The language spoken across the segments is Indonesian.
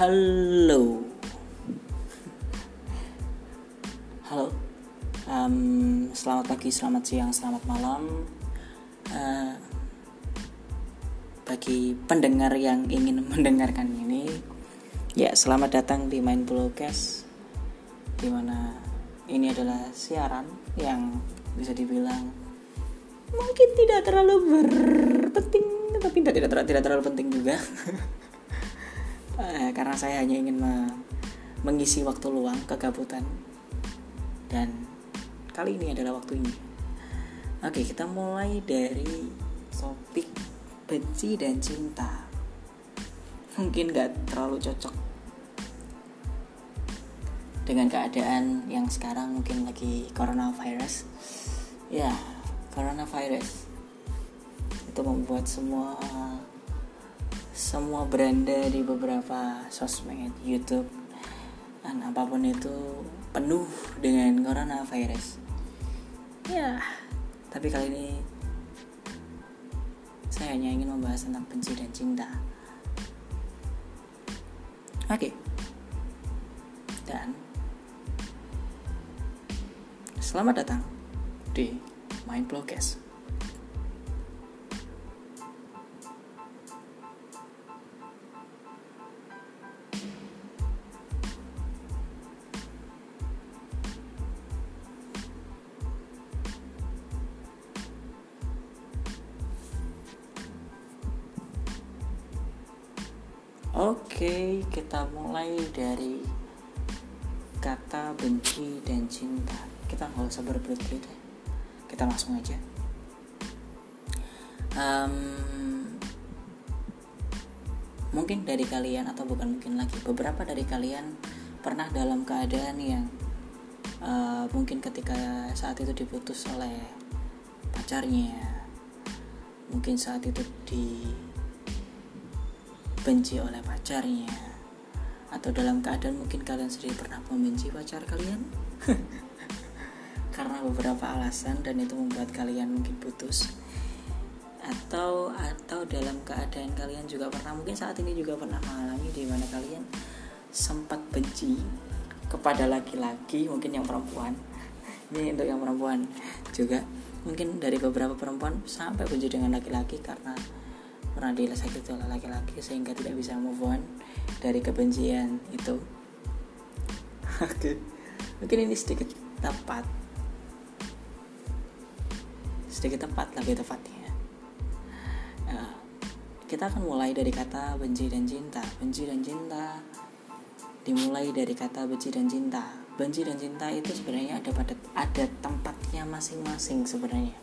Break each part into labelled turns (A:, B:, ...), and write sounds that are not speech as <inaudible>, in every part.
A: Halo. Halo. Um, selamat pagi, selamat siang, selamat malam. Uh, bagi pendengar yang ingin <laughs> mendengarkan ini, ya selamat datang di Main Podcast, di mana ini adalah siaran yang bisa dibilang mungkin tidak terlalu berpenting, tapi tidak tidak, tidak terlalu penting juga. <laughs> uh, karena saya hanya ingin me mengisi waktu luang kegabutan. Dan kali ini adalah waktunya. Oke kita mulai dari topik benci dan cinta. Mungkin gak terlalu cocok dengan keadaan yang sekarang mungkin lagi coronavirus. Ya coronavirus itu membuat semua semua beranda di beberapa sosmed YouTube dan apa pun itu penuh dengan coronavirus. Ya tapi kali ini saya hanya ingin membahas tentang benci dan cinta. Oke. Dan selamat datang di Mind Blogcast Oke, kita mulai dari kata benci dan cinta. Kita nggak usah berbelit-belit ya. Kita langsung aja. Um, mungkin dari kalian atau bukan mungkin lagi beberapa dari kalian pernah dalam keadaan yang uh, mungkin ketika saat itu diputus oleh pacarnya, mungkin saat itu di benci oleh pacarnya? Atau dalam keadaan mungkin kalian sendiri pernah membenci pacar kalian? <laughs> Karena beberapa alasan dan itu membuat kalian mungkin putus. Atau atau dalam keadaan kalian juga pernah mungkin saat ini juga pernah mengalami di mana kalian sempat benci kepada laki-laki mungkin yang perempuan. <laughs> Ini untuk yang perempuan juga. Mungkin dari beberapa perempuan sampai benci dengan laki-laki karena pernah disakiti oleh laki-laki sehingga tidak bisa move on dari kebencian itu. <laughs> Oke mungkin ini sedikit tepat. Sedikit tepat lebih tepatnya. Uh, kita akan mulai dari kata benci dan cinta. Benci dan cinta dimulai dari kata benci dan cinta. Benci dan cinta itu sebenarnya ada pada ada tempatnya masing-masing sebenarnya.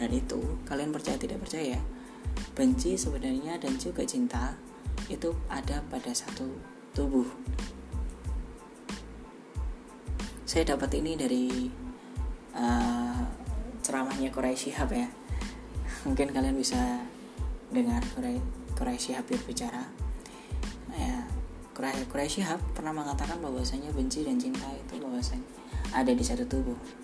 A: Dan itu kalian percaya tidak percaya benci sebenarnya dan juga cinta itu ada pada satu tubuh. Saya dapat ini dari uh, ceramahnya Korea Shihab ya. <laughs> Mungkin kalian bisa dengar Korea, Korea Shihab berbicara. Ya, Korea, Korea Shihab pernah mengatakan bahwasanya benci dan cinta itu bahwasanya ada di satu tubuh.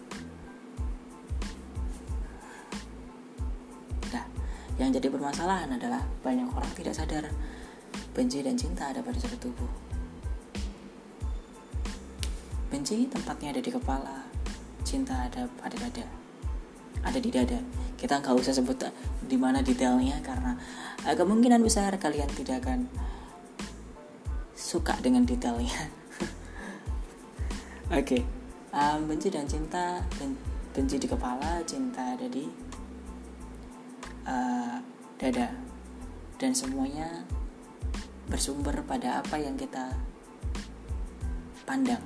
A: Yang jadi permasalahan adalah banyak orang tidak sadar benci dan cinta ada pada satu tubuh. Benci tempatnya ada di kepala, cinta ada pada dada, ada di dada. Kita nggak usah sebut di mana detailnya karena kemungkinan besar kalian tidak akan suka dengan detailnya. <laughs> Oke, okay. um, benci dan cinta, ben, benci di kepala, cinta ada di uh, dada. Dan semuanya bersumber pada apa yang kita pandang.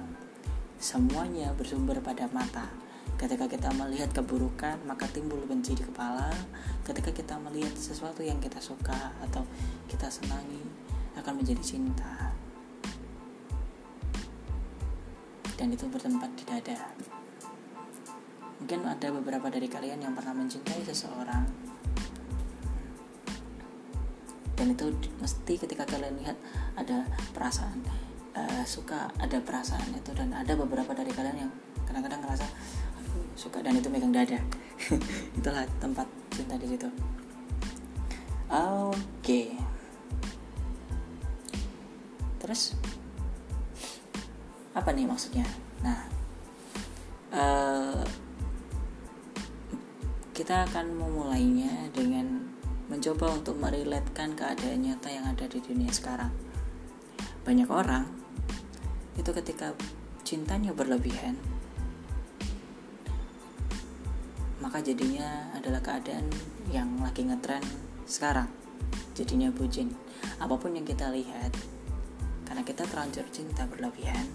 A: Semuanya bersumber pada mata. Ketika kita melihat keburukan maka timbul benci di kepala. Ketika kita melihat sesuatu yang kita suka atau kita senangi akan menjadi cinta. Dan itu bertempat di dada. Mungkin ada beberapa dari kalian yang pernah mencintai seseorang dan itu mesti ketika kalian lihat ada perasaan uh, suka ada perasaan itu dan ada beberapa dari kalian yang kadang-kadang ngerasa suka dan itu megang dada. <laughs> Itulah tempat cinta di situ. Oke. Okay. terus apa nih maksudnya? Nah uh, kita akan memulainya dengan mencoba untuk meriletkan keadaan nyata yang ada di dunia sekarang. Banyak orang itu ketika cintanya berlebihan maka jadinya adalah keadaan yang lagi ngetren sekarang. Jadinya bucin. Apa pun yang kita lihat karena kita terlanjur cinta berlebihan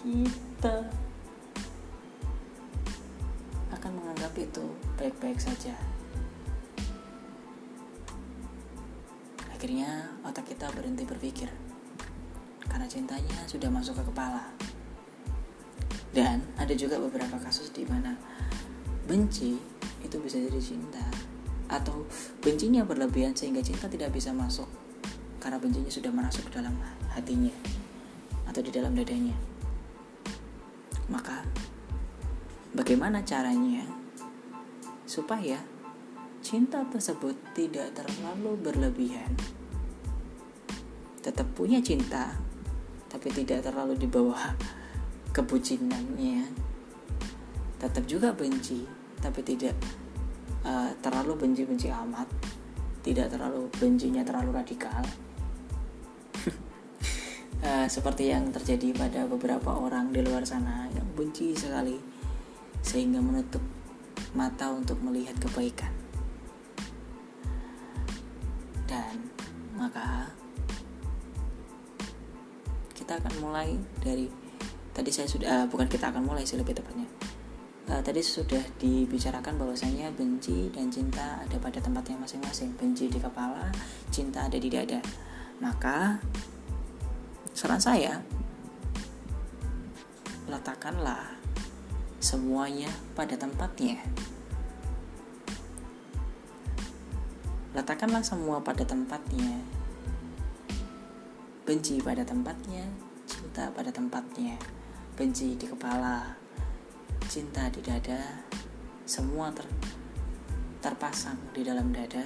A: kita akan menganggap itu baik-baik saja akhirnya otak kita berhenti berpikir. Karena cintanya sudah masuk ke kepala. Dan ada juga beberapa kasus di mana benci itu bisa jadi cinta atau bencinya berlebihan sehingga cinta tidak bisa masuk karena bencinya sudah ke dalam hatinya atau di dalam dadanya. Maka bagaimana caranya supaya cinta tersebut tidak terlalu berlebihan. Tetap punya cinta tapi tidak terlalu di bawah <laughs> kebucinannya. Tetap juga benci tapi tidak uh, terlalu benci-benci amat. Tidak terlalu bencinya terlalu radikal. Uh, <laughs> seperti yang terjadi pada beberapa orang di luar sana yang benci sekali sehingga menutup mata untuk melihat kebaikan akan mulai dari tadi saya sudah uh, bukan kita akan mulai sih lebih tepatnya. Uh, tadi sudah dibicarakan bahwasanya benci dan cinta ada pada tempatnya masing-masing. Benci di kepala cinta ada di dada. Maka saran saya letakkanlah semuanya pada tempatnya. Letakkanlah semua pada tempatnya. Benci pada tempatnya cinta pada tempatnya benci di kepala cinta di dada, semua ter, terpasang di dalam dada,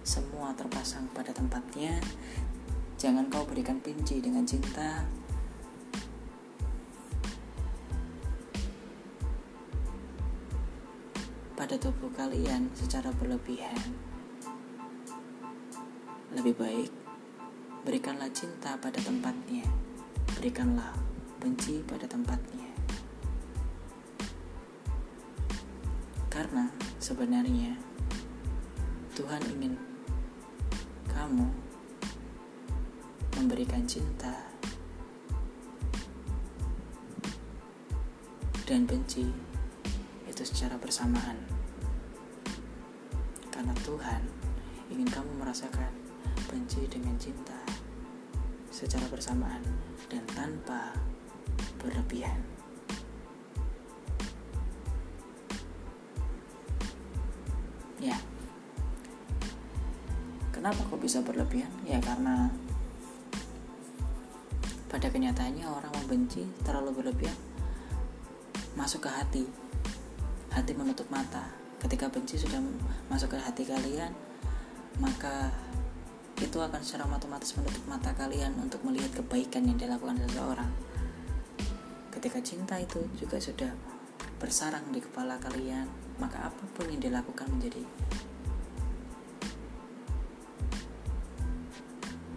A: semua terpasang pada tempatnya. Jangan kau berikan benci dengan cinta. Pada tubuh kalian secara berlebihan. Lebih baik berikanlah cinta pada tempatnya. Berikanlah benci pada tempatnya. Karena sebenarnya Tuhan ingin kamu memberikan cinta dan benci itu secara bersamaan. Karena Tuhan ingin kamu merasakan benci dengan cinta secara bersamaan dan tanpa berlebihan. ya. Kenapa kok bisa berlebihan? Ya karena pada kenyataannya orang membenci terlalu berlebihan masuk ke hati. Hati menutup mata. Ketika benci sudah masuk ke hati kalian maka itu akan secara otomatis menutup mata kalian untuk melihat kebaikan yang dilakukan seseorang. Ketika cinta itu juga sudah bersarang di kepala kalian maka apa pun yang dilakukan menjadi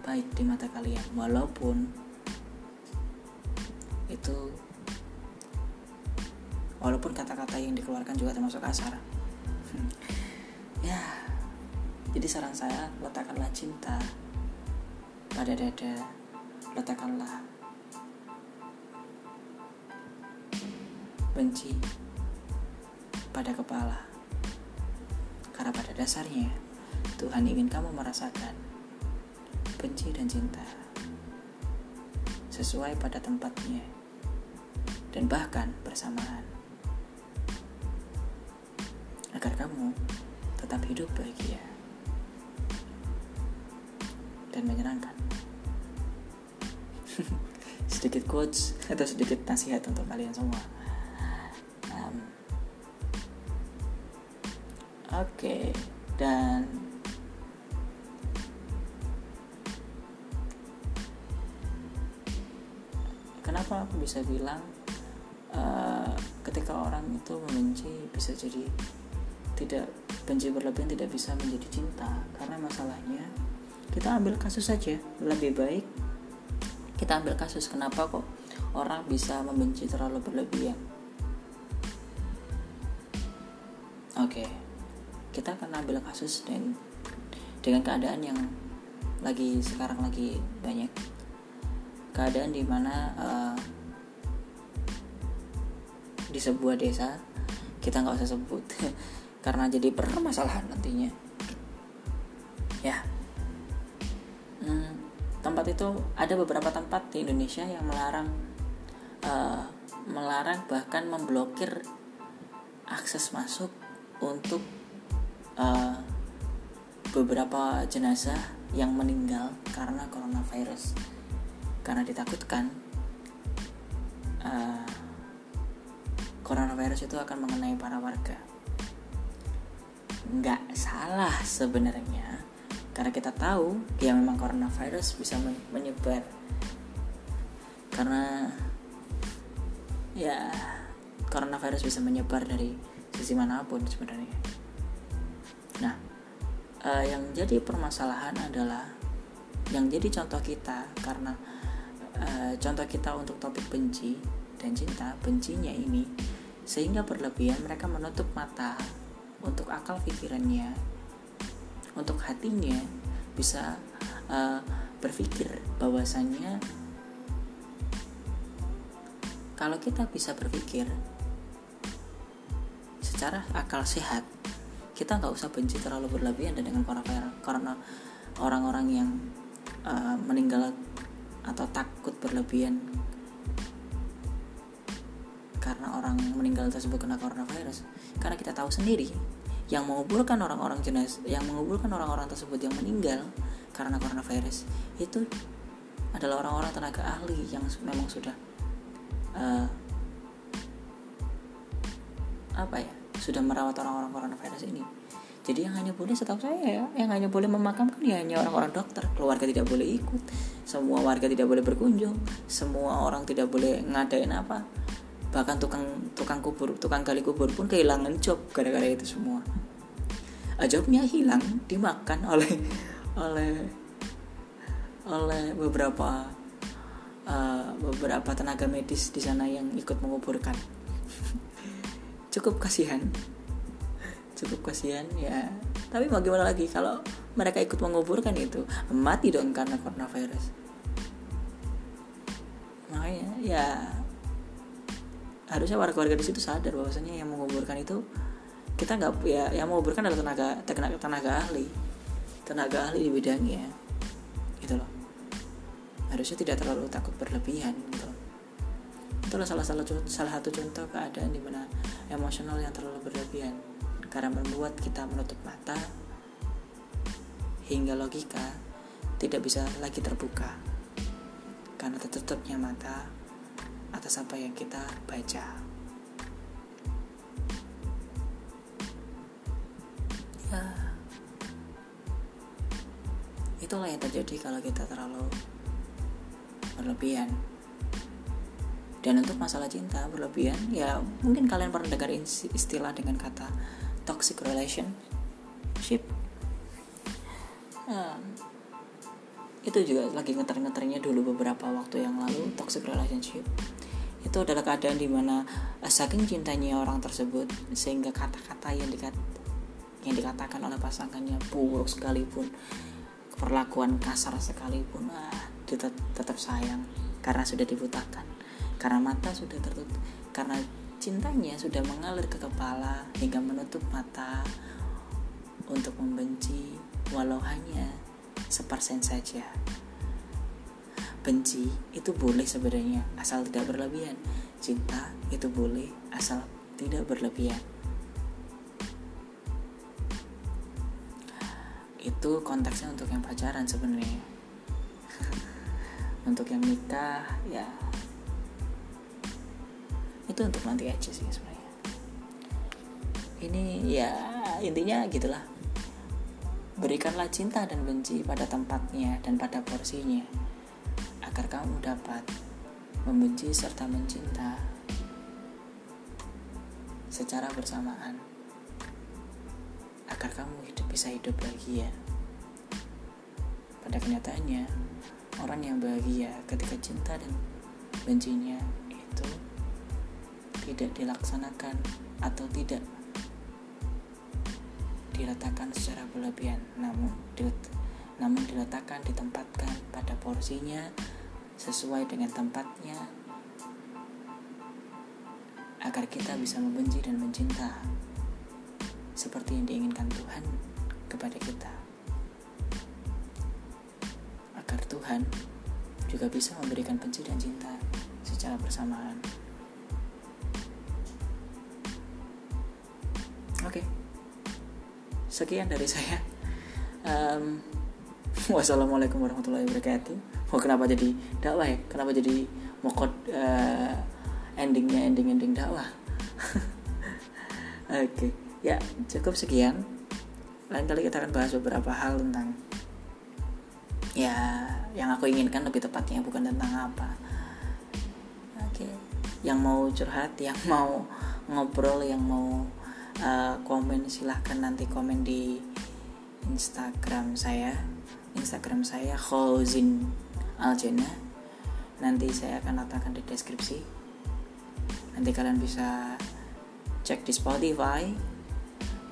A: baik di mata kalian walaupun itu walaupun kata-kata yang dikeluarkan juga termasuk kasar jadi saran saya letakkanlah cinta pada dada. Letakkanlah benci pada kepala. Karena pada dasarnya, Tuhan ingin kamu merasakan benci dan cinta sesuai pada tempatnya dan bahkan bersamaan. Agar kamu tetap hidup bahagia dan menyenangkan. <laughs> sedikit quotes atau sedikit nasihat untuk kalian semua. Um, Oke, okay. dan kenapa aku bisa bilang uh, ketika orang itu membenci bisa jadi tidak benci berlebihan tidak bisa menjadi cinta karena masalahnya kita ambil kasus saja. Lebih baik kita ambil kasus kenapa kok orang bisa membenci terlalu berlebihan? Oke kita akan ambil kasus dan dengan keadaan yang lagi sekarang lagi banyak. Keadaan di mana uh, di sebuah desa kita nggak usah sebut <laughs> karena jadi permasalahan nantinya. Ya tempat itu ada beberapa tempat di Indonesia yang melarang uh, melarang bahkan memblokir akses masuk untuk uh, beberapa jenazah yang meninggal karena coronavirus. Karena ditakutkan uh, coronavirus itu akan mengenai para warga. Nggak salah sebenarnya karena kita tahu ya memang coronavirus bisa menyebar. Karena ya coronavirus bisa menyebar dari sisi mana pun sebenarnya. Nah uh, yang jadi permasalahan adalah yang jadi contoh kita karena uh, contoh kita untuk topik benci dan cinta bencinya ini sehingga berlebihan mereka menutup mata untuk akal pikirannya untuk hatinya bisa uh, berpikir bahwasannya kalau kita bisa berpikir secara akal sehat kita nggak usah benci terlalu berlebihan dengan karena orang-orang yang uh, meninggal atau takut berlebihan karena orang meninggal tersebut kena coronavirus karena kita tahu sendiri yang menguburkan orang-orang jenis yang menguburkan orang-orang tersebut yang meninggal karena coronavirus itu adalah orang-orang tenaga ahli yang memang sudah uh, apa ya sudah merawat orang-orang coronavirus ini. Jadi yang hanya boleh setahu saya ya yang hanya boleh memakamkan ya hanya orang-orang dokter. Keluarga tidak boleh ikut semua warga tidak boleh berkunjung semua orang tidak boleh ngadain apa bahkan tukang tukang kubur tukang gali kubur pun kehilangan job gara-gara itu semua. Uh, jobnya hilang dimakan oleh oleh oleh beberapa uh, beberapa tenaga medis di sana yang ikut menguburkan. Cukup kasihan. Cukup kasihan ya. Tapi mau gimana lagi kalau mereka ikut menguburkan itu? Mati dong karena coronavirus. Makanya ya harusnya warga-warga di situ sadar bahwasanya yang menguburkan itu kita nggak ya yang menguburkan adalah tenaga tenaga tenaga ahli. Tenaga ahli di bidangnya gitu loh. Harusnya tidak terlalu takut berlebihan gitu loh. itulah salah salah salah satu contoh keadaan di mana emosional yang terlalu berlebihan. Karena membuat kita menutup mata hingga logika tidak bisa lagi terbuka. Karena tertutupnya mata atas apa yang kita baca. Ya, itulah yang terjadi kalau kita terlalu berlebihan. Dan untuk masalah cinta berlebihan, ya mungkin kalian pernah dengar istilah dengan kata toxic relationship. Um, itu juga lagi ngeter-ngeternya dulu beberapa waktu yang lalu toxic relationship itu adalah keadaan di mana uh, saking cintanya orang tersebut sehingga kata-kata yang dikat yang dikatakan oleh pasangannya buruk sekalipun perlakuan kasar sekalipun ah, tetap, tetap sayang karena sudah dibutakan. Karena mata sudah tertutup karena cintanya sudah mengalir ke kepala hingga menutup mata untuk membenci walau hanya sepersen saja benci itu boleh sebenarnya asal tidak berlebihan. Cinta itu boleh asal tidak berlebihan. Itu konteksnya untuk yang pacaran sebenarnya. <laughs> Untuk yang nikah ya. Itu untuk nanti aja sih sebenarnya. Ini ya intinya gitulah. Berikanlah cinta dan benci pada tempatnya dan pada porsinya agar kamu dapat membenci serta mencinta secara bersamaan agar kamu hidup bisa hidup bahagia. Pada kenyataannya, orang yang bahagia ketika cinta dan bencinya itu tidak dilaksanakan atau tidak diletakkan secara berlebihan, namun namun diletakkan ditempatkan pada porsinya sesuai dengan tempatnya agar kita bisa membenci dan mencinta seperti yang diinginkan Tuhan kepada kita. Agar Tuhan juga bisa memberikan benci dan cinta secara bersamaan. Oke sekian dari saya. Um, wassalamualaikum warahmatullahi wabarakatuh oh kenapa jadi dakwah ya kenapa jadi mokot uh, endingnya ending ending dakwah <laughs> oke okay. ya cukup sekian lain kali kita akan bahas beberapa hal tentang ya yang aku inginkan lebih tepatnya bukan tentang apa oke okay. yang mau curhat yang <laughs> mau ngobrol yang mau uh, komen silahkan nanti komen di Instagram saya Instagram saya Khozin Aljana nanti saya akan letakkan di deskripsi. Nanti kalian bisa cek di Spotify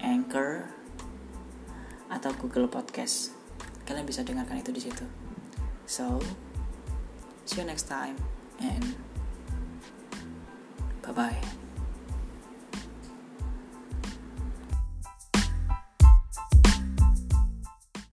A: Anchor atau Google Podcast. Kalian bisa dengarkan itu di situ. So see you next time and bye bye